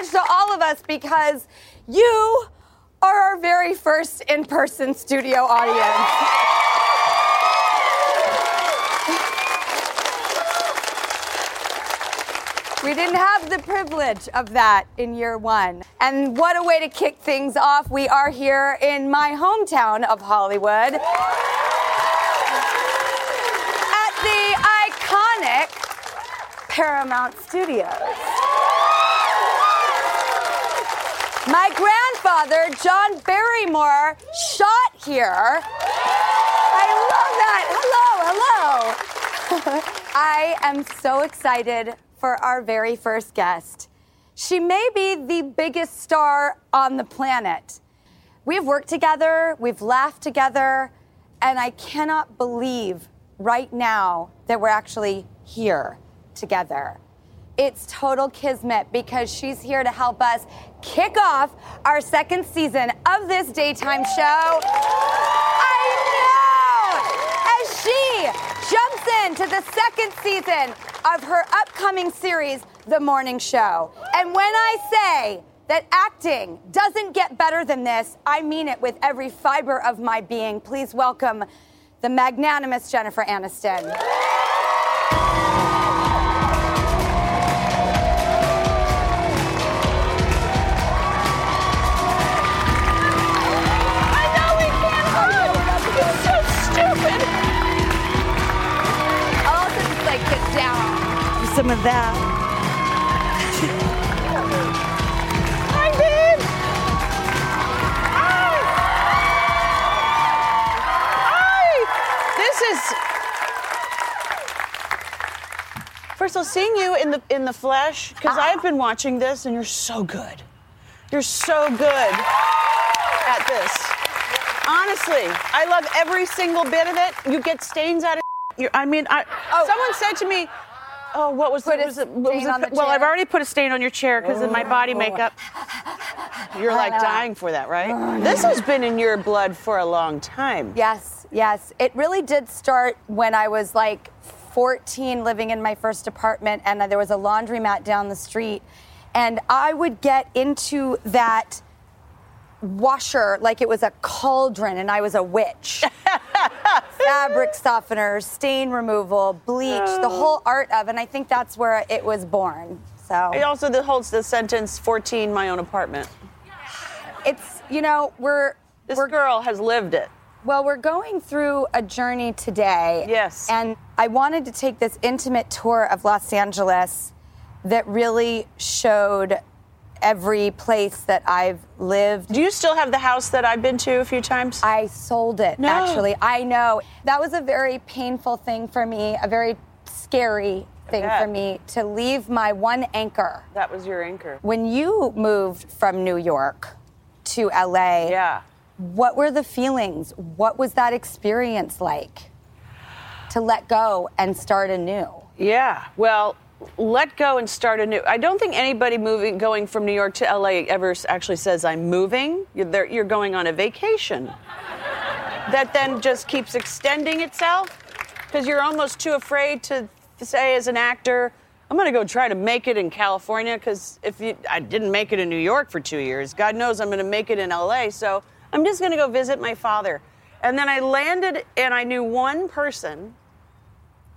Much to all of us because you are our very first in person studio audience. We didn't have the privilege of that in year one. And what a way to kick things off. We are here in my hometown of Hollywood at the iconic Paramount Studios. My grandfather, John Barrymore, shot here. I love that. Hello, hello. I am so excited for our very first guest. She may be the biggest star on the planet. We've worked together, we've laughed together, and I cannot believe right now that we're actually here together. It's total kismet because she's here to help us kick off our second season of this daytime show. I know! As she jumps into the second season of her upcoming series, The Morning Show. And when I say that acting doesn't get better than this, I mean it with every fiber of my being. Please welcome the magnanimous Jennifer Aniston. Some of that. Hi, babe. Hi. Hi. This is first of all seeing you in the in the flesh because I've been watching this and you're so good. You're so good at this. Honestly, I love every single bit of it. You get stains out of. You, I mean, I, oh. someone said to me, "Oh, what was Put was it, what was on it- Well, I've already put a stain on your chair because of my body oh. makeup. You're like dying for that, right? Oh, this has been in your blood for a long time. Yes, yes. It really did start when I was like 14 living in my first apartment and uh, there was a laundromat down the street and I would get into that washer like it was a cauldron and I was a witch. Fabric softener, stain removal, bleach, the oh. whole art of and I think that's where it was born. So It also holds the sentence 14 my own apartment. it's you know, we're This we're girl has lived it. Well, we're going through a journey today. Yes. And I wanted to take this intimate tour of Los Angeles that really showed every place that I've lived. Do you still have the house that I've been to a few times? I sold it, No. actually. I know. That was a very painful thing for me, a very scary thing for me to leave my one anchor. that was your anchor. When you moved from New York to LA, Yeah. what were the feelings? What was that experience like? To let go and start anew. Yeah. Well, let go and start anew. I don't think anybody moving, going from New York to LA ever actually says, I'm moving. You're, there, you're going on a vacation. that then just keeps extending itself because you're almost too afraid to say, as an actor, I'm going to go try to make it in California because if you, I didn't make it in New York for two years, God knows I'm going to make it in LA. So I'm just going to go visit my father. And then I landed and I knew one person.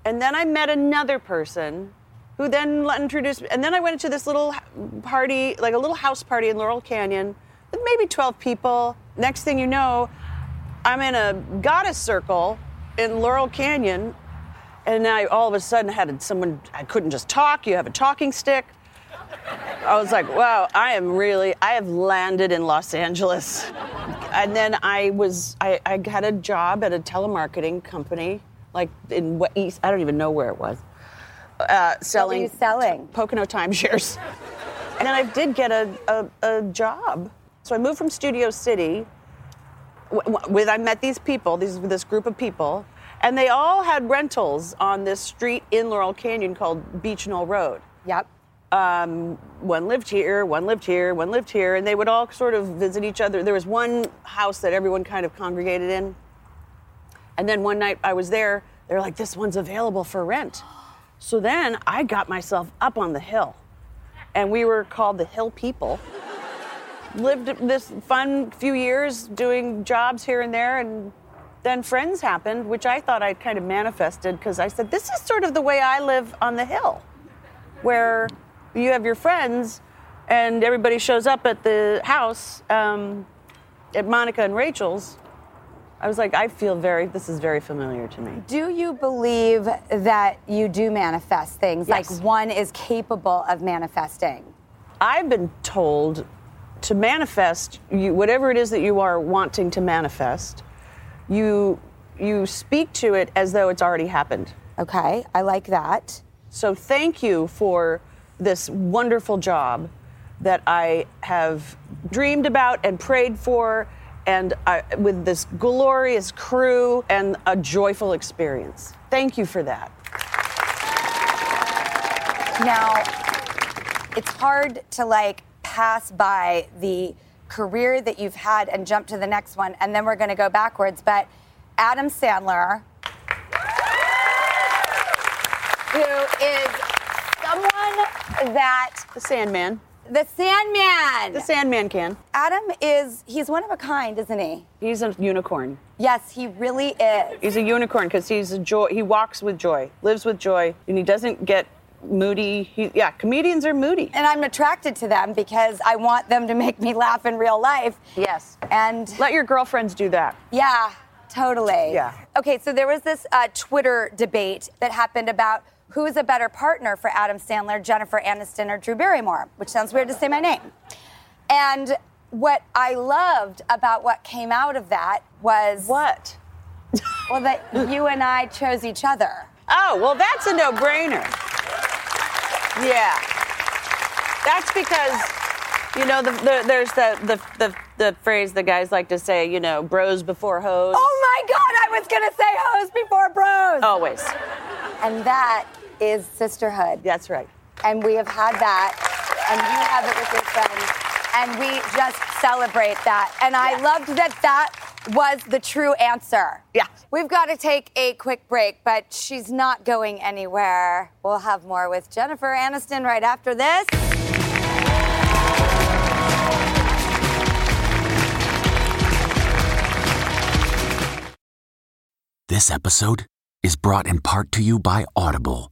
And then I met another person who then introduced me. And then I went into this little party, like a little house party in Laurel Canyon with maybe 12 people. Next thing you know, I'm in a goddess circle in Laurel Canyon. And I all of a sudden had someone, I couldn't just talk. You have a talking stick. I was like, wow, I am really, I have landed in Los Angeles. And then I was, I, I had a job at a telemarketing company, like in what East, I don't even know where it was, uh, selling. What were you selling? Pocono timeshares. and then I did get a, a, a job. So I moved from Studio City. With I met these people, these, this group of people, and they all had rentals on this street in Laurel Canyon called Beach Knoll Road. Yep um, one lived here, one lived here, one lived here, and they would all sort of visit each other. There was one house that everyone kind of congregated in. And then one night I was there, they're like, this one's available for rent. So then I got myself up on the hill, and we were called the Hill People. Lived this fun few years doing jobs here and there, and then Friends happened, which I thought I'd kind of manifested because I said, this is sort of the way I live on the hill, where you have your friends and everybody shows up at the house um, at Monica and Rachel's, I was like, I feel very, this is very familiar to me. Do you believe that you do manifest things? Yes. Like one is capable of manifesting? I've been told to manifest you, whatever it is that you are wanting to manifest, you, you speak to it as though it's already happened. Okay, I like that. So thank you for this wonderful job that I have dreamed about and prayed for, and I, with this glorious crew and a joyful experience. Thank you for that. Now, it's hard to like pass by the career that you've had and jump to the next one, and then we're going to go backwards. But Adam Sandler, who is someone that The Sandman. The Sandman. The Sandman can. Adam is he's one of a kind, isn't he? He's a unicorn. Yes, he really is. He's a unicorn because he's a joy. He walks with joy, lives with joy, and he doesn't get moody. He, yeah, comedians are moody. And I'm attracted to them because I want them to make me laugh in real life. Yes. And Let your girlfriends do that. yeah, totally. Yeah. Okay, so there was this uh, Twitter debate that happened about who is a better partner for Adam Sandler, Jennifer Aniston, or Drew Barrymore, which sounds weird to say my name. And what I loved about what came out of that was What? well that you and I chose each other. Oh, well, that's a no brainer. Yeah. That's because, you know, the, the, there's the, the, the, the phrase the guys like to say, you know, bros before hoes. Oh my God, I was gonna say hoes before bros. Always. And that is sisterhood. That's right. And we have had that, and you have it with your friends, and we just celebrate that. And I loved that that was the true answer. Yeah. We've got to take a quick break, but she's not going anywhere. We'll have more with Jennifer Aniston right after this. This episode is brought in part to you by Audible,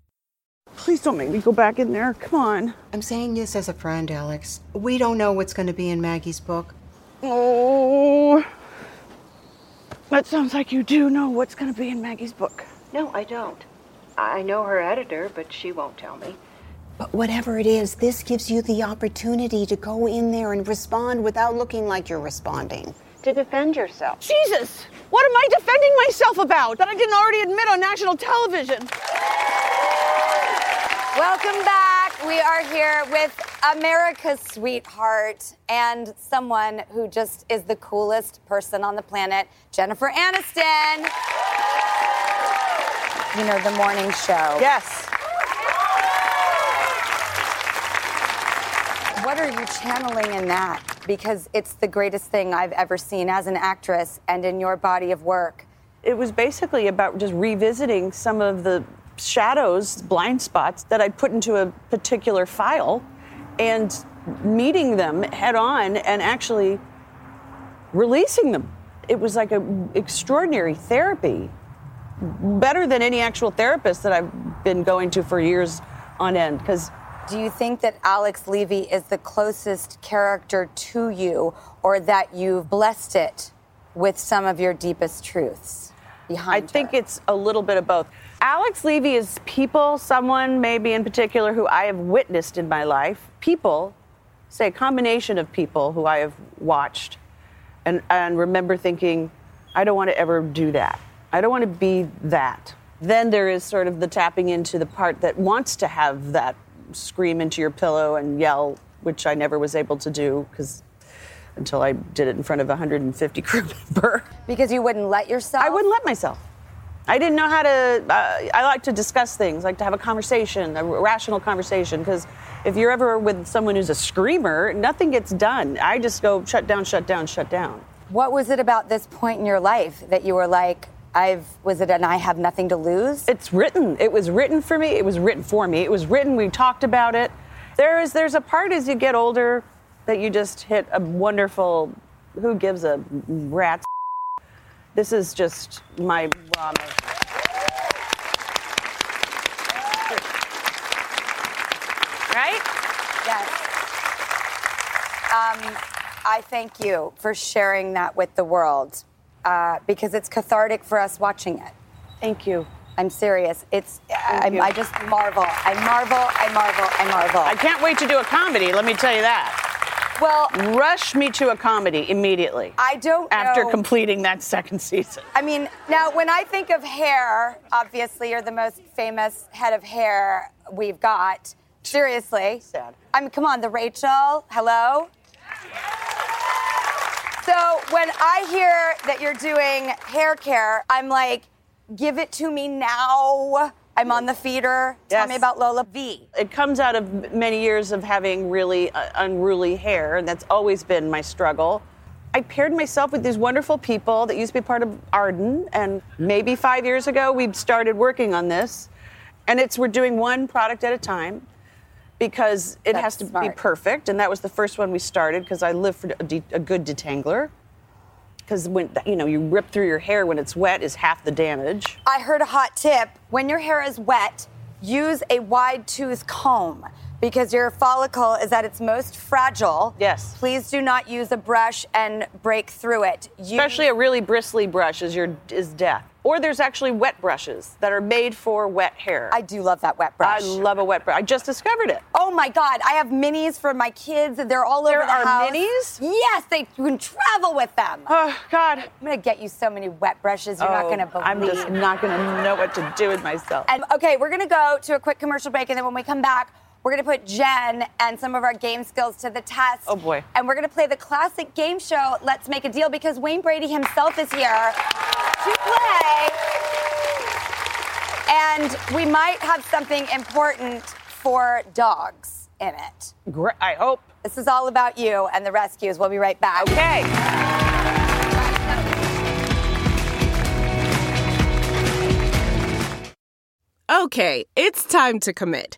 Please don't make me go back in there. Come on. I'm saying this as a friend, Alex. We don't know what's going to be in Maggie's book. Oh. That sounds like you do know what's going to be in Maggie's book. No, I don't. I know her editor, but she won't tell me. But whatever it is, this gives you the opportunity to go in there and respond without looking like you're responding. To defend yourself. Jesus! What am I defending myself about that I didn't already admit on national television? Welcome back. We are here with America's sweetheart and someone who just is the coolest person on the planet, Jennifer Aniston. You know, the morning show. Yes. What are you channeling in that? Because it's the greatest thing I've ever seen as an actress and in your body of work. It was basically about just revisiting some of the shadows, blind spots that I'd put into a particular file and meeting them head on and actually releasing them. It was like an extraordinary therapy, better than any actual therapist that I've been going to for years on end. Because Do you think that Alex Levy is the closest character to you or that you've blessed it with some of your deepest truths behind? I behind think it's a little bit of both. Alex Levy is people, someone maybe in particular who I have witnessed in my life. People, say a combination of people who I have watched and, and remember thinking, I don't want to ever do that. I don't want to be that. Then there is sort of the tapping into the part that wants to have that scream into your pillow and yell, which I never was able to do because until I did it in front of 150 crew member. because you wouldn't let yourself? I wouldn't let myself. I didn't know how to. Uh, I like to discuss things, like to have a conversation, a rational conversation. Because if you're ever with someone who's a screamer, nothing gets done. I just go shut down, shut down, shut down. What was it about this point in your life that you were like, I've, was it and I have nothing to lose? It's written. It was written for me. It was written for me. It was written. We talked about it. There is. There's a part as you get older that you just hit a wonderful. Who gives a rat's? This is just my raw. Right? Yes. Um, I thank you for sharing that with the world uh, because it's cathartic for us watching it. Thank you. I'm serious. It's I, you. I just marvel. I marvel. I marvel. I marvel. I can't wait to do a comedy. Let me tell you that. Well, Rush me to a comedy immediately. I don't after know. completing that second season. I mean, now when I think of hair, obviously you're the most famous head of hair we've got. Seriously. Sad. I mean, come on, the Rachel. Hello. So when I hear that you're doing hair care, I'm like, give it to me now. I'm on the feeder. Tell Yes. me about LolaVie. It comes out of many years of having really uh, unruly hair, and that's always been my struggle. I paired myself with these wonderful people that used to be part of Arden, and maybe five years ago we started working on this. And it's we're doing one product at a time because it That's has to be perfect. And that was the first one we started because I live for a, de- a good detangler. Because when you know you rip through your hair when it's wet is half the damage. I heard a hot tip. When your hair is wet, use a wide tooth comb because your follicle is at its most fragile. Yes. Please do not use a brush and break through it. Use- Especially a really bristly brush is your is death. Or there's actually wet brushes that are made for wet hair. I do love that wet brush. I love a wet brush. I just discovered it. Oh my God! I have minis for my kids. And they're all There over the house. There are minis? Yes, they you can travel with them. Oh God. I'm gonna get you so many wet brushes. You're not Oh, gonna believe. I'm just not gonna know what to do with myself. And okay, we're gonna go to a quick commercial break, and then when we come back, we're gonna put Jen and some of our game skills to the test. Oh, boy. And we're gonna play the classic game show, Let's Make a Deal, because Wayne Brady himself is here to play. And we might have something important for dogs in it. Gre- I hope. This is all about you and the rescues. We'll be right back. Okay. Okay, it's time to commit.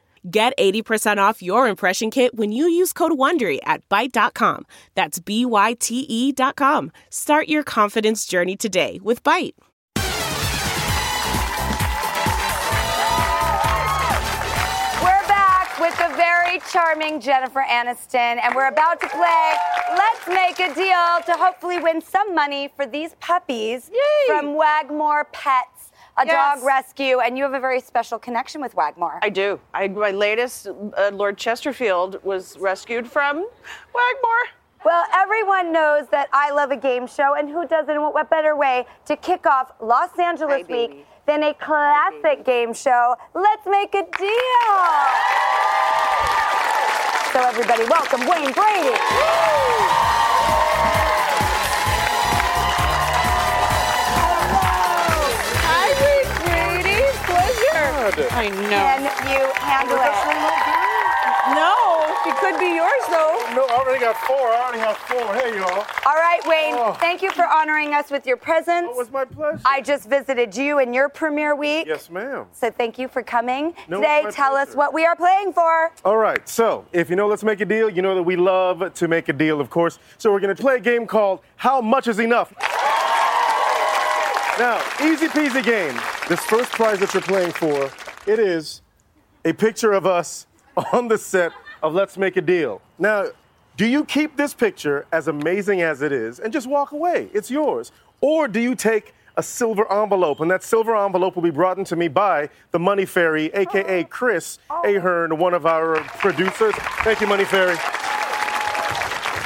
Get 80% off your impression kit when you use code WONDERY at Byte.com. That's B-Y-T-E dot com. Start your confidence journey today with Byte. We're back with the very charming Jennifer Aniston, and we're about to play Let's Make a Deal to hopefully win some money for these puppies from Wagmore Pets, a Yes. dog rescue. And you have a very special connection with Wagmore. I do. I, my latest, uh, Lord Chesterfield, was rescued from Wagmore. Well, everyone knows that I love a game show, and who doesn't? And what better way to kick off Los Angeles Hi, Week than a classic game show? Let's make a deal. So, everybody, welcome Wayne Brady. Pleasure. I know. Can you handle it? No, it could be yours though. No, I already got four. I already have four. Hey, y'all. All right, Wayne, Oh. thank you for honoring us with your presence. It was my pleasure. I just visited you in your premiere week. yes, ma'am. So thank you for coming. No, Today, it's my tell us what we are playing for. All right, so if you know Let's Make a Deal, you know that we love to make a deal, of course. So we're going to play a game called How Much Is Enough? Now, easy peasy game. This first prize that you're playing for, it is a picture of us on the set of Let's Make a Deal. Now, do you keep this picture as amazing as it is and just walk away? It's yours. Or do you take a silver envelope, and that silver envelope will be brought into me by the Money Fairy, aka Chris Ahern, one of our producers. Thank you, Money Fairy.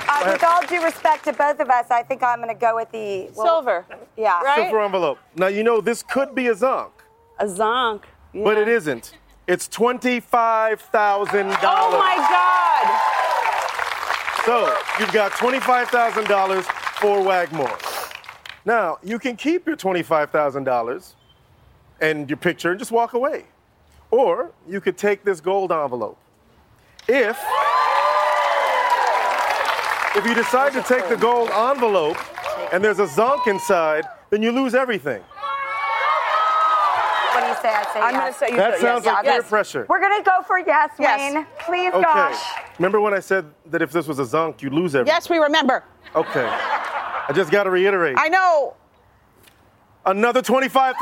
Uh, with all due respect to both of us, I think I'm going to go with the well, Silver. Yeah. Right? Silver envelope. Now, you know, this could be a zonk, A zonk. But it isn't. It's $25,000. Oh my God. So you've got $25,000 for Wagmore. Now, you can keep your $25,000 and your picture and just walk away. Or you could take this gold envelope. If if you decide to take the gold envelope and there's a zonk inside, then you lose everything. What do you say? I say I'm yes. going to say you That do- sounds yes. like yes. peer pressure. We're going to go for yes, Yes. Wayne. Please, Okay. gosh. Remember when I said that if this was a zonk, you lose everything? Yes, we remember. Okay. I just got to reiterate. I know. Another $25,000.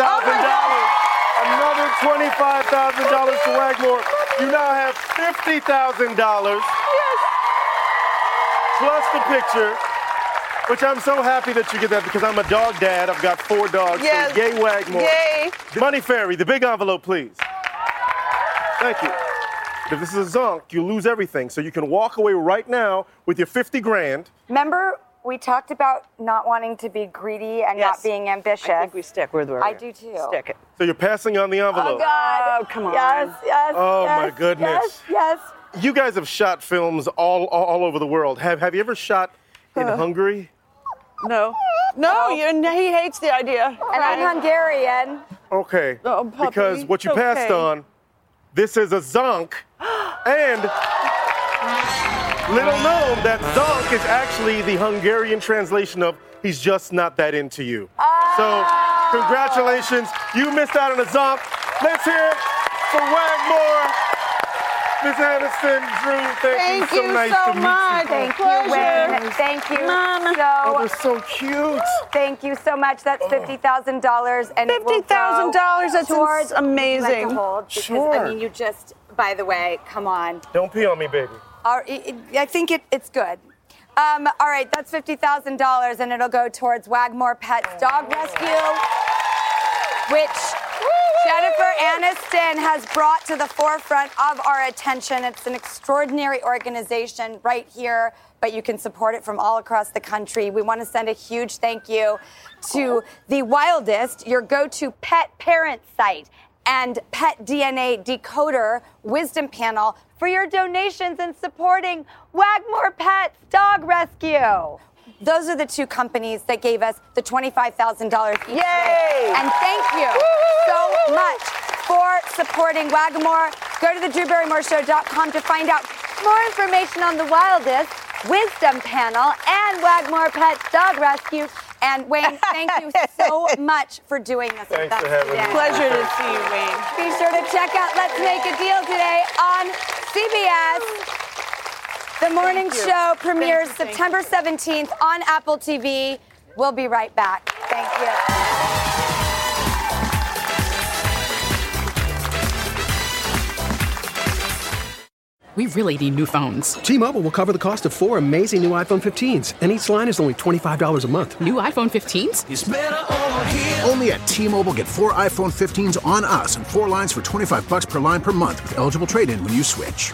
Another $25,000 to Wagmore. You now have $50,000 Yes. plus the picture, which I'm so happy that you get that because I'm a dog dad. I've got four dogs. so Yes. yay, Wagmore. Yay. Money Fairy, the big envelope, please. Thank you. If this is a zonk, you lose everything. So you can walk away right now with your 50 grand. Remember, we talked about not wanting to be greedy and Yes. not being ambitious. I think we stick with where I we are. do too. Stick it. So you're passing on the oh, envelope. Oh, God. Oh, come on. Yes, yes. Oh, yes, my goodness. Yes, yes. You guys have shot films all, all, all over the world. Have, have you ever shot in Hungary? No. No, you, he hates the idea. And I'm Hungarian. Okay. Oh, puppy, because what you it's passed okay. on, this is a zonk. and little known that zonk is actually the Hungarian translation of he's just not that into you. So, ah. congratulations. You missed out on a zonk. Let's hear it for Wagmore. Miss Aniston, Drew, thank, Thank you. So you nice so to meet much. you. Thank you, Wayne. Thank you Mama. Oh, they're so. so cute. Thank you so much. That's fifty thousand dollars, and it will go $50,000, that's towards- amazing. Like hold? Because, Sure. I mean, you just. By the way, come on. Don't pee on me, baby. Our- it- it- I think it, it's good. Um, all right, that's fifty thousand dollars, and it'll go towards Wagmore Pets Dog Rescue, which Jennifer Aniston has brought to the forefront of our attention. It's an extraordinary organization right here, but you can support it from all across the country. We want to send a huge thank you to The Wildest, your go to pet parent site, and Pet DNA Decoder Wisdom Panel for your donations and supporting Wagmore Pets Dog Rescue. Those are the two companies that gave us the $25,000 each. Yay! And thank you so much for supporting Wagamore. Go to the DrewBarrymoreShow.com to find out more information on the wildest Wisdom Panel and Wagmore Pets Dog Rescue. And Wayne, thank you so much for doing this with Thanks us for having me. Pleasure to see you, Wayne. Be sure to check out Let's Make a Deal today on CBS. The morning you. show premieres Thank you, September 17th on Apple TV. We'll be right back. Thank you. We really need new phones. T-Mobile will cover the cost of four amazing new iPhone 15s, and each line is only $25 a month. New iPhone 15s? Only at T-Mobile get four iPhone 15s on us and four lines for 25 bucks per line per month with eligible trade-in when you switch.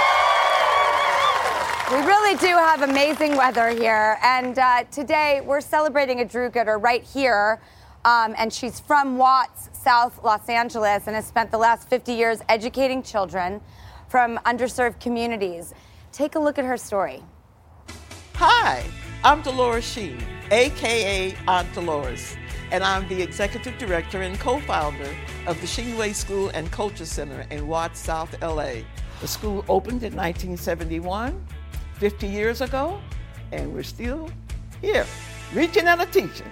We really do have amazing weather here, and uh, today we're celebrating a Drew Gooder right here. Um, and she's from Watts, South Los Angeles, and has spent the last 50 years educating children from underserved communities. Take a look at her story. Hi, I'm Dolores Sheen, aka Aunt Dolores, and I'm the executive director and co-founder of the Sheenway School and Culture Center in Watts, South LA. The school opened in 1971, 50 years ago, and we're still here, reaching out and teaching.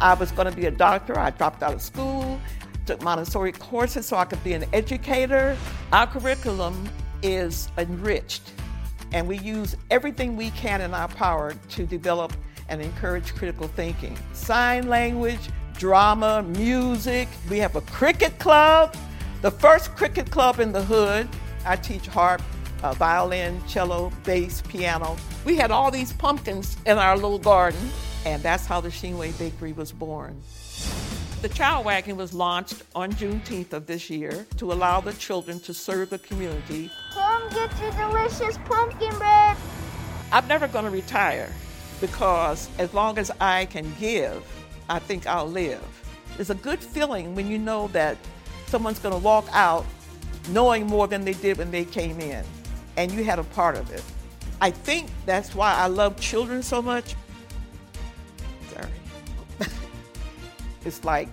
I was going to be a doctor. I dropped out of school, took Montessori courses so I could be an educator. Our curriculum is enriched, and we use everything we can in our power to develop and encourage critical thinking. Sign language, drama, music. We have a cricket club, the first cricket club in the hood. I teach harp, uh, violin, cello, bass, piano. We had all these pumpkins in our little garden, and that's how the Sheenway Bakery was born. The Child Wagon was launched on Juneteenth of this year to allow the children to serve the community. Come get your delicious pumpkin bread. I'm never going to retire because as long as I can give, I think I'll live. It's a good feeling when you know that someone's going to walk out knowing more than they did when they came in, and you had a part of it. I think that's why I love children so much. Sorry. it's like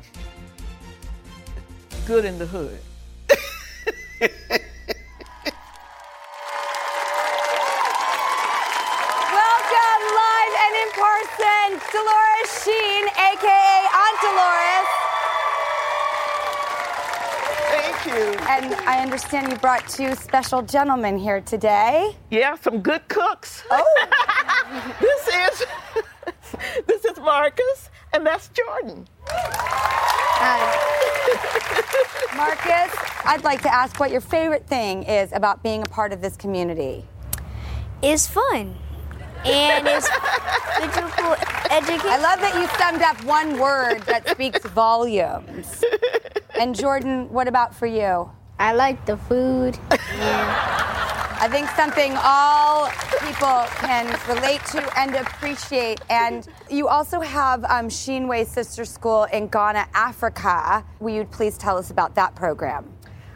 good in the hood. Welcome live and in person, Dolores Sheen, aka Aunt Dolores. Thank you. And I understand you brought two special gentlemen here today. Yeah, some good cooks. Oh. this is this is Marcus, and that's Jordan. Hi. Marcus, I'd like to ask what your favorite thing is about being a part of this community. It's fun. And it's physical education. I love that you summed up one word that speaks volumes. And Jordan, what about for you? I like the food. I think something all people can relate to and appreciate. And you also have um, Sheenway Sister School in Ghana, Africa. Will you please tell us about that program?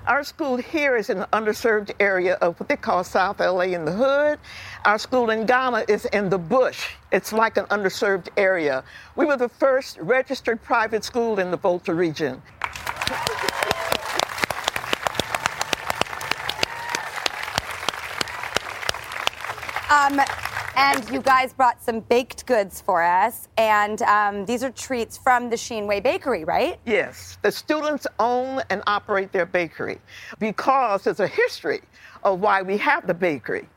Our school here is in an underserved area of what they call South LA in the hood. Our school in Ghana is in the bush. It's like an underserved area. We were the first registered private school in the Volta region. Um, and you guys brought some baked goods for us. And um, these are treats from the Sheenway Bakery, right? Yes, the students own and operate their bakery because there's a history of why we have the bakery.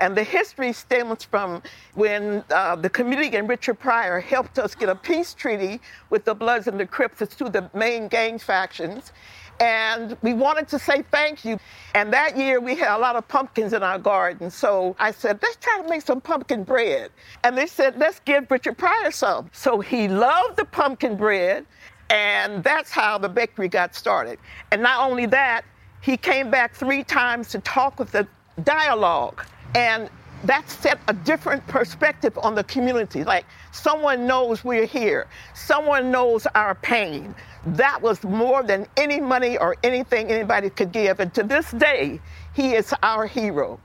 And the history stems from when uh, the community and Richard Pryor helped us get a peace treaty with the Bloods and the Crips, of the main gang factions. And we wanted to say thank you. And that year we had a lot of pumpkins in our garden. So I said, let's try to make some pumpkin bread. And they said, let's give Richard Pryor some. So he loved the pumpkin bread. And that's how the bakery got started. And not only that, he came back three times to talk with the dialogue. And that set a different perspective on the community. Like someone knows we're here, someone knows our pain. That was more than any money or anything anybody could give. And to this day, he is our hero.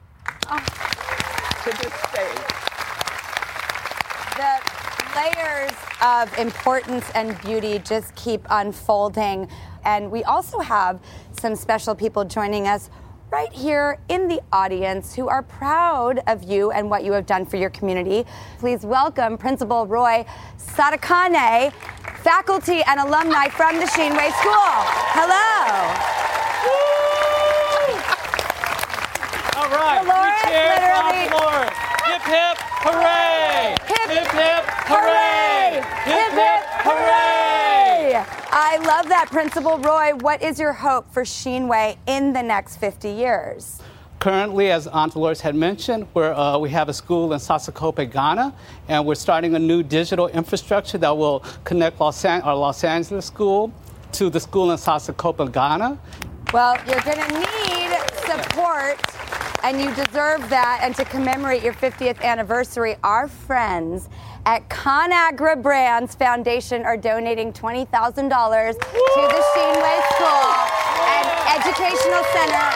Oh. To this day. The layers of importance and beauty just keep unfolding. And we also have some special people joining us right here in the audience who are proud of you and what you have done for your community. Please welcome Principal Roy Sadakane, faculty and alumni from the Sheenway School. Hello. All right, Dolores, three cheers literally- for Dolores. Hip hip hooray! Hip, hip hip hooray! Hip, hip, hooray! I love that, Principal Roy. What is your hope for Sheenway in the next 50 years? Currently, as Aunt Dolores had mentioned, we're, uh, we have a school in Sasakope, Ghana, and we're starting a new digital infrastructure that will connect Los An- our Los Angeles school to the school in Sasakope, Ghana. Well, you're going to need support, and you deserve that. And to commemorate your 50th anniversary, our friends at ConAgra Brands Foundation are donating $20,000 to the Sheenway School and Educational Center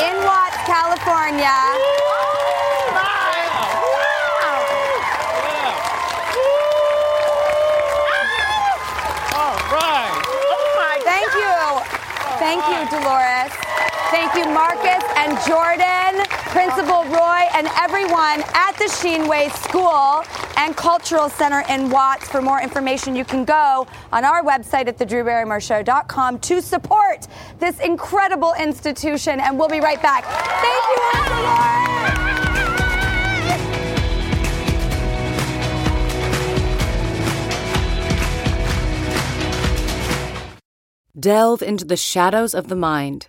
in Watts, California. All right. Thank you. Thank you, Dolores. Thank you, Marcus and Jordan, Principal Roy, and everyone at the Sheenway School and Cultural Center in Watts. For more information, you can go on our website at thedrewbarrymoreshow.com to support this incredible institution. And we'll be right back. Thank you, Dolores. Delve into the shadows of the mind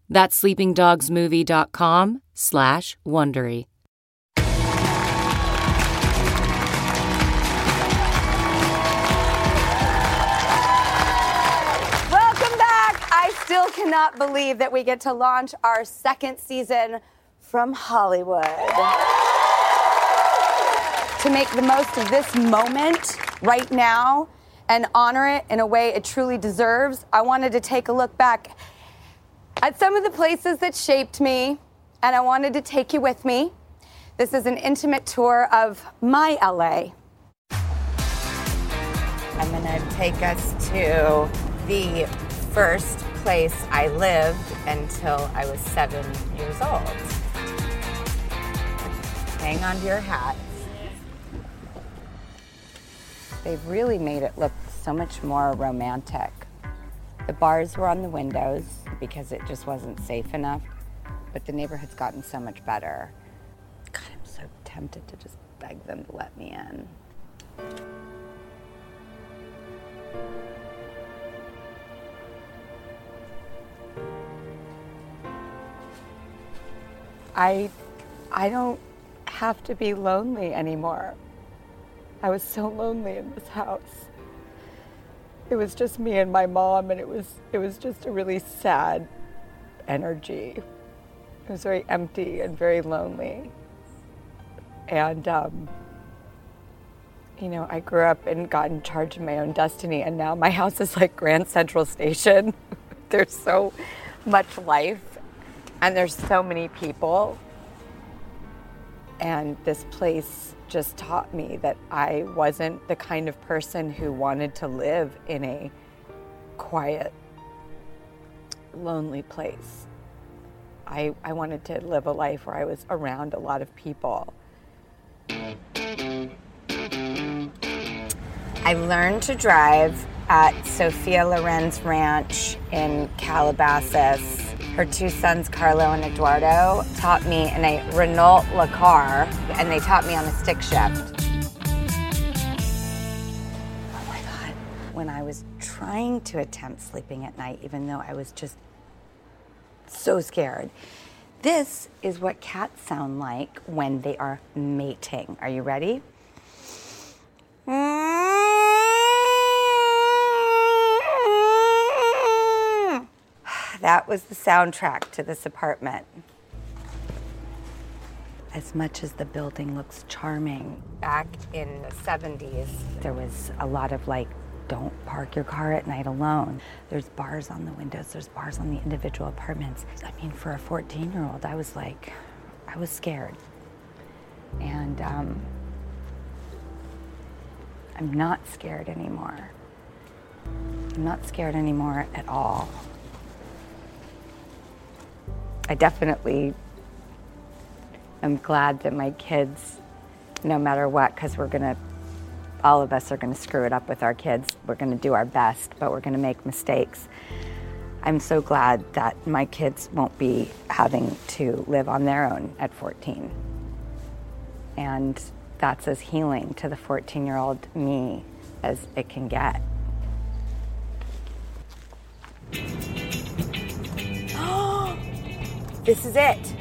That's sleepingdogsmovie.com slash Wondery. Welcome back. I still cannot believe that we get to launch our second season from Hollywood. to make the most of this moment right now and honor it in a way it truly deserves, I wanted to take a look back at some of the places that shaped me, and I wanted to take you with me. This is an intimate tour of my LA. I'm going to take us to the first place I lived until I was seven years old. Hang on to your hats. They've really made it look so much more romantic. The bars were on the windows because it just wasn't safe enough, but the neighborhood's gotten so much better. God, I'm so tempted to just beg them to let me in. I I don't have to be lonely anymore. I was so lonely in this house. It was just me and my mom and it was it was just a really sad energy. It was very empty and very lonely. And um, you know, I grew up and got in charge of my own destiny and now my house is like Grand Central Station. There's so much life and there's so many people. And this place just taught me that I wasn't the kind of person who wanted to live in a quiet, lonely place. I, I wanted to live a life where I was around a lot of people. I learned to drive at Sophia Loren's Ranch in Calabasas Her two sons, Carlo and Edoardo, taught me in a Renault Le Car, and they taught me on a stick shift. Oh my God. When I was trying to attempt sleeping at night, even though I was just so scared, this is what cats sound like when they are mating. Are you ready? Mm. That was the soundtrack to this apartment. As much as the building looks charming, back in the 70s, there was a lot of like, don't park your car at night alone. There's bars on the windows, there's bars on the individual apartments. I mean, for a 14 year old, I was like, I was scared. And um, I'm not scared anymore. I'm not scared anymore at all. I definitely am glad that my kids, no matter what, because we're going to, all of us are going to screw it up with our kids. We're going to do our best, but we're going to make mistakes. I'm so glad that my kids won't be having to live on their own at 14. And that's as healing to the 14 year old me as it can get. This is it.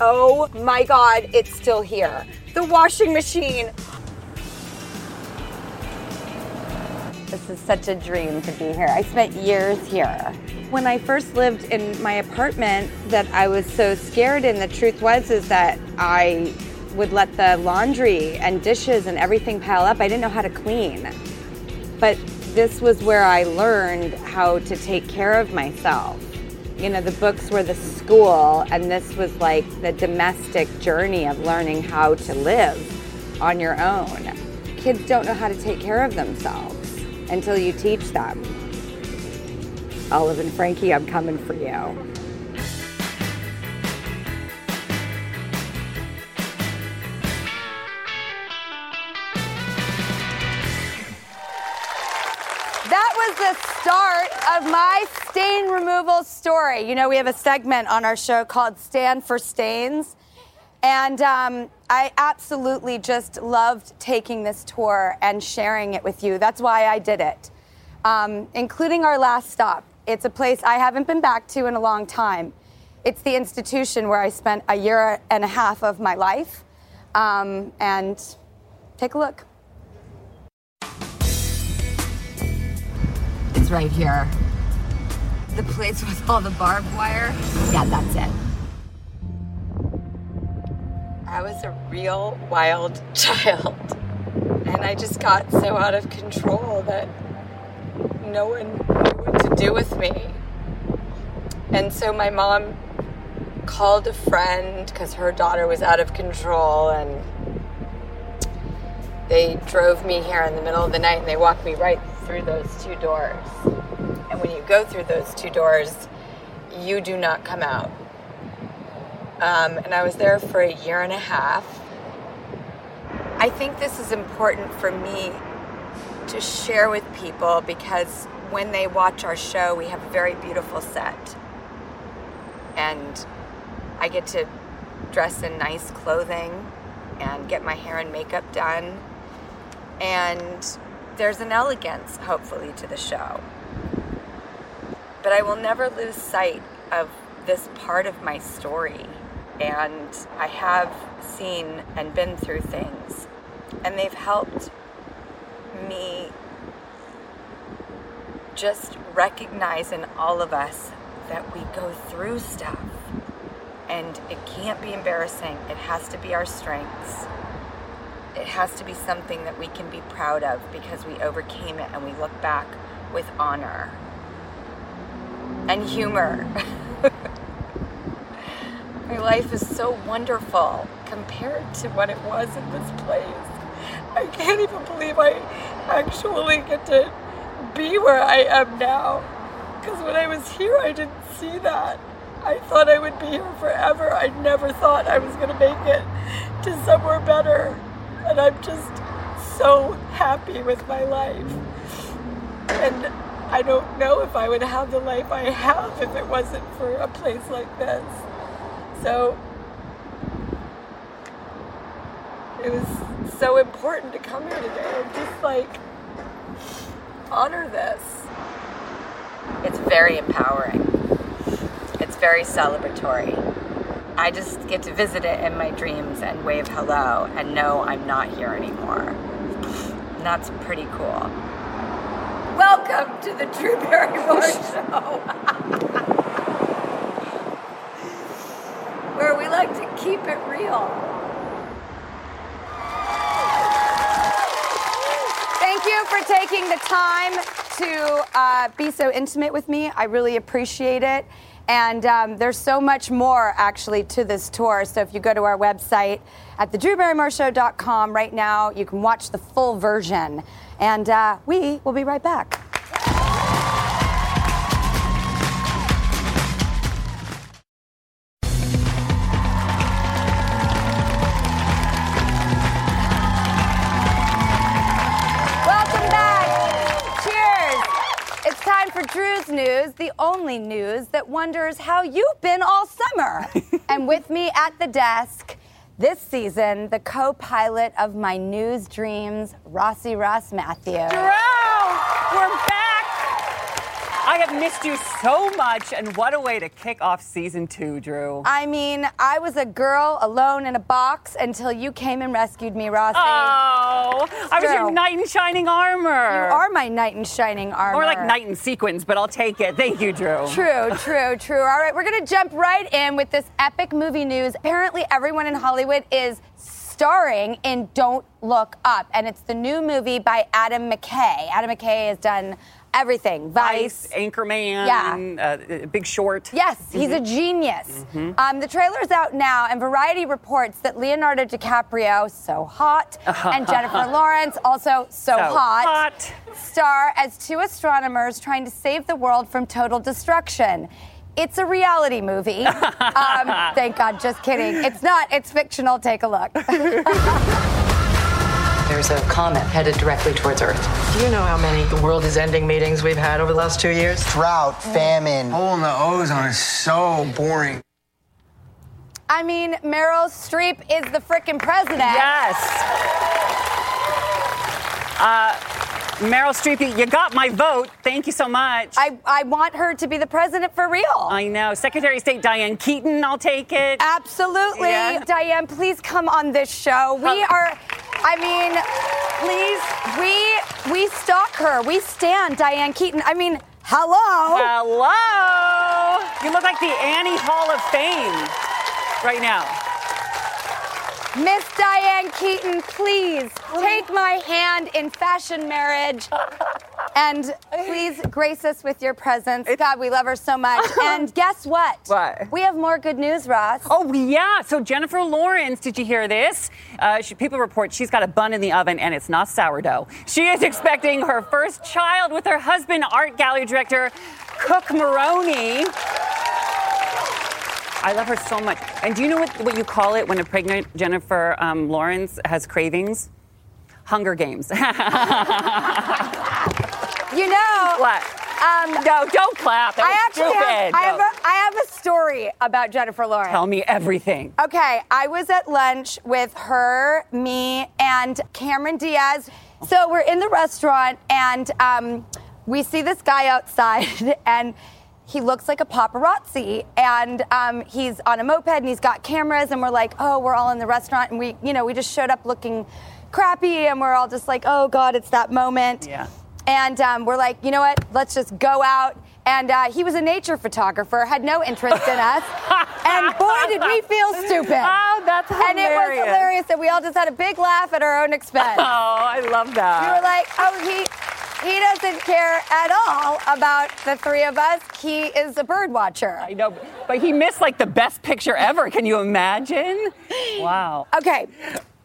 Oh my God, it's still here. The washing machine. This is such a dream to be here. I spent years here. When I first lived in my apartment that I was so scared in, the truth was is that I would let the laundry and dishes and everything pile up. I didn't know how to clean. But this was where I learned how to take care of myself you know, the books were the school, and this was like the domestic journey of learning how to live on your own. Kids don't know how to take care of themselves until you teach them. Olive and Frankie, I'm coming for you. The start of my stain removal story. You know, we have a segment on our show called Stand for Stains. And um, I absolutely just loved taking this tour and sharing it with you. That's why I did it, um, including our last stop. It's a place I haven't been back to in a long time. It's the institution where I spent a year and a half of my life. Um, and take a look. Right here. The place with all the barbed wire? Yeah, that's it. I was a real wild child. And I just got so out of control that no one knew what to do with me. And so my mom called a friend because her daughter was out of control and they drove me here in the middle of the night and they walked me right through those two doors. And when you go through those two doors, you do not come out. Um, and I was there for a year and a half. I think this is important for me to share with people because when they watch our show, we have a very beautiful set. And I get to dress in nice clothing and get my hair and makeup done. And there's an elegance, hopefully, to the show. But I will never lose sight of this part of my story. And I have seen and been through things, and they've helped me just recognize in all of us that we go through stuff. And it can't be embarrassing, it has to be our strengths it has to be something that we can be proud of because we overcame it and we look back with honor and humor. My life is so wonderful compared to what it was in this place. I can't even believe I actually get to be where I am now. Because when I was here, I didn't see that. I thought I would be here forever. I never thought I was going to make it to somewhere better and I'm just so happy with my life. And I don't know if I would have the life I have if it wasn't for a place like this. So it was so important to come here today and just like honor this. It's very empowering. It's very celebratory. I just get to visit it in my dreams and wave hello and know I'm not here anymore. And that's pretty cool. Welcome to the Drew Barrymore Show, where we like to keep it real. Thank you for taking the time to uh, be so intimate with me. I really appreciate it. And um, there's so much more actually to this tour. So if you go to our website at thedrewbarrymoreshow.com right now, you can watch the full version. And uh, we will be right back. The only news that wonders how you've been all summer. and with me at the desk this season, the co pilot of my news dreams, Rossi Ross Matthew. Drew, we're back. I have missed you so much, and what a way to kick off season two, Drew. I mean, I was a girl alone in a box until you came and rescued me, Rossi. Oh, I was your knight in shining armor. You are my knight in shining armor. Or like knight in sequins, but I'll take it. Thank you, Drew. True, true, true. All right, we're going to jump right in with this epic movie news. Apparently, everyone in Hollywood is starring in Don't Look Up, and it's the new movie by Adam McKay. Adam McKay has done everything Vice. Anchorman. Yeah. Uh, Big Short. Yes, he's a Mhm. genius. Mhm. Um, the trailer's out now, and Variety reports that Leonardo DiCaprio, so hot, and Jennifer Lawrence, also so, So hot, hot. star as two astronomers trying to save the world from total destruction. It's a reality movie. um, thank God, just kidding. It's not, it's fictional. Take a look. There's a comet headed directly towards Earth. Do you know how many the world is ending meetings we've had over the last two years? Drought, famine, hole in the ozone is so boring. I mean, Meryl Streep is the frickin' president. Yes. Uh, Meryl Streep, you- you got my vote. Thank you so much. I, I want her to be the president for real. I know. Secretary of State Diane Keaton, I'll take it. Absolutely. Yeah. Diane, please come on this show. We are, I mean, please, we we stalk her. We stand Diane Keaton. I mean, hello. Hello. You look like the Annie Hall of Fame right now. Miss Diane Keaton, please take my hand in fashion marriage. And please grace us with your presence. God, we love her so much. And guess what? What? We have more good news, Ross. Oh, yeah. So, Jennifer Lawrence, did you hear this? Uh, she, people report she's got a bun in the oven and it's not sourdough. She is expecting her first child with her husband, art gallery director Cook Maroney. I love her so much. And do you know what, what you call it when a pregnant Jennifer um, Lawrence has cravings? Hunger Games. You know what? Um, no, don't clap. That I actually have, stupid. I have, a, I have a story about Jennifer Lawrence. Tell me everything. Okay, I was at lunch with her, me, and Cameron Diaz. So we're in the restaurant, and um, we see this guy outside, and he looks like a paparazzi, and um, he's on a moped, and he's got cameras, and we're like, oh, we're all in the restaurant, and we, you know, we just showed up looking crappy, and we're all just like, oh God, it's that moment. Yeah. And um, we're like, you know what? Let's just go out. And uh, he was a nature photographer, had no interest in us. and boy, did we feel stupid. Oh, that's hilarious. And it was hilarious. hilarious that we all just had a big laugh at our own expense. Oh, I love that. We were like, oh, he he doesn't care at all about the three of us. He is a bird watcher. I know, but he missed like the best picture ever. Can you imagine? Wow. Okay.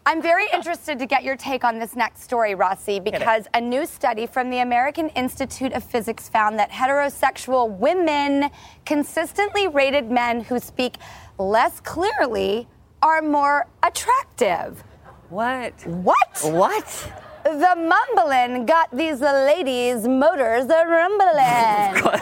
I'm very interested to get your take on this next story, Rossi, because a new study from the American Institute of Physics found that heterosexual women consistently rated men who speak less clearly are more attractive. What? What? What? The mumbling got these ladies' motors a rumbling.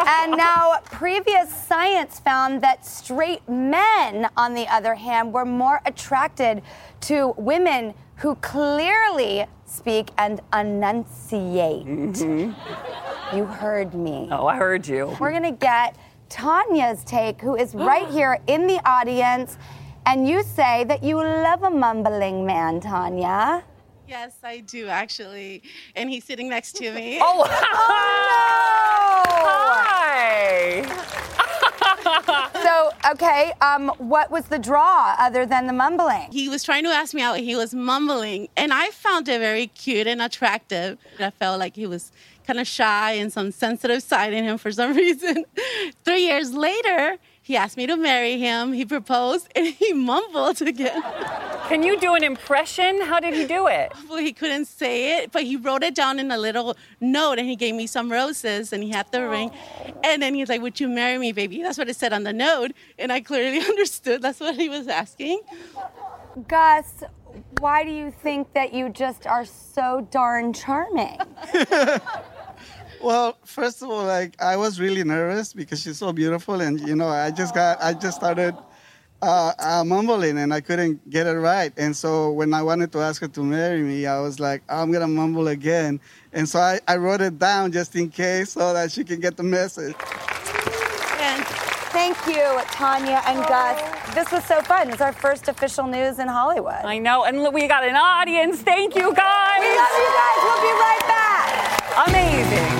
and now, previous science found that straight men, on the other hand, were more attracted to women who clearly speak and enunciate. Mm-hmm. You heard me. Oh, I heard you. We're going to get Tanya's take, who is right here in the audience. And you say that you love a mumbling man, Tanya. Yes, I do actually. And he's sitting next to me. Oh, Hi. so, okay, um, what was the draw other than the mumbling? He was trying to ask me out. He was mumbling, and I found it very cute and attractive. I felt like he was kind of shy and some sensitive side in him for some reason. Three years later, he asked me to marry him. He proposed, and he mumbled again. Can you do an impression? How did he do it? Well, he couldn't say it, but he wrote it down in a little note, and he gave me some roses, and he had the ring. And then he's like, "Would you marry me, baby?" That's what it said on the note, and I clearly understood. That's what he was asking. Gus, why do you think that you just are so darn charming? Well, first of all, like I was really nervous because she's so beautiful, and you know, I just got, I just started uh, uh, mumbling, and I couldn't get it right. And so when I wanted to ask her to marry me, I was like, I'm gonna mumble again. And so I, I wrote it down just in case, so that she can get the message. And thank you, Tanya and Gus. This was so fun. It's our first official news in Hollywood. I know, and we got an audience. Thank you, guys. We love you guys. We'll be right back. Amazing.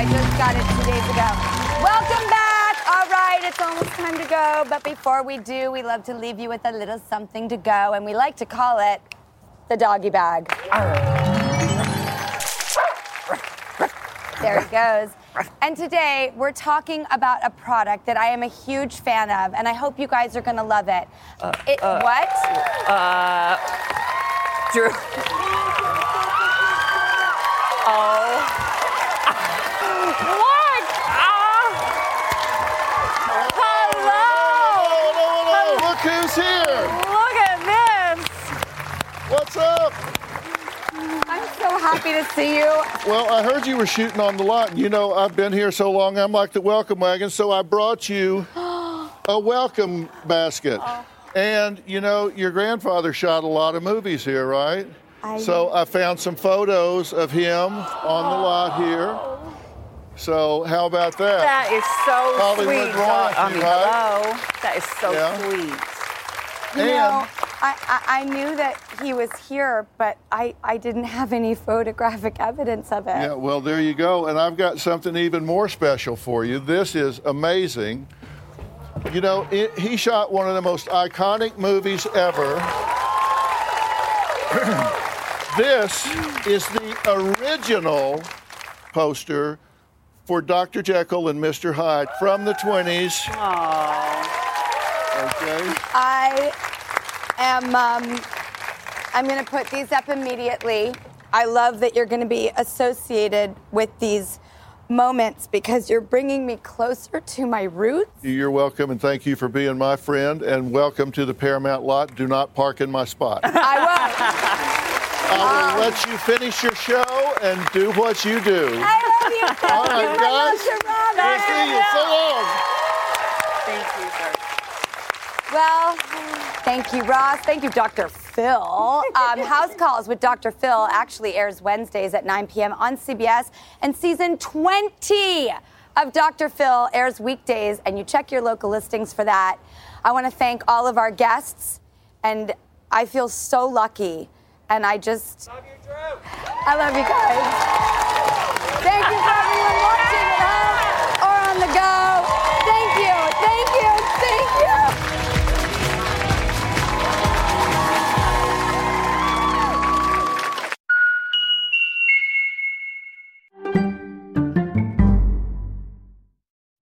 I just got it two days ago. Welcome back. All right, it's almost time to go. But before we do, we love to leave you with a little something to go, and we like to call it the doggy bag. There it goes. And today we're talking about a product that I am a huge fan of, and I hope you guys are gonna love it. it uh, what? Uh, Drew. Oh. What? Ah. Hello. Look who's here. Look at this. What's up? I'm so happy to see you. Well, I heard you were shooting on the lot. and You know, I've been here so long, I'm like the welcome wagon, so I brought you a welcome basket. Oh. And, you know, your grandfather shot a lot of movies here, right? I- So I found some photos of him on the lot here. Oh. So how about that? That is so Hollywood sweet. dog. I mean, right? hello. That is so Yeah. sweet. You And- know, I, I, I knew that he was here, but I, I didn't have any photographic evidence of it. Yeah, well, there you go. And I've got something even more special for you. This is amazing. You know, it, he shot one of the most iconic movies ever. this is the original poster for Dr. Jekyll and Mr. Hyde from the 20s. Aww. Okay. I am. Um, I'm going to put these up immediately. I love that you're going to be associated with these moments because you're bringing me closer to my roots. You're welcome, and thank you for being my friend. And welcome to the Paramount lot. Do not park in my spot. I won't. I will let you finish your show and do what you do. I love you. All right, I guys. love. We'll see you. So long. Thank you, sir. Well, thank you, Ross. Thank you, Dr. Phil. Um, House Calls with Dr. Phil actually airs Wednesdays at 9 p.m. on CBS, and season 20 of Dr. Phil airs weekdays, and you check your local listings for that. I want to thank all of our guests, and I feel so lucky, and I just. I love you guys. Thank you for everyone watching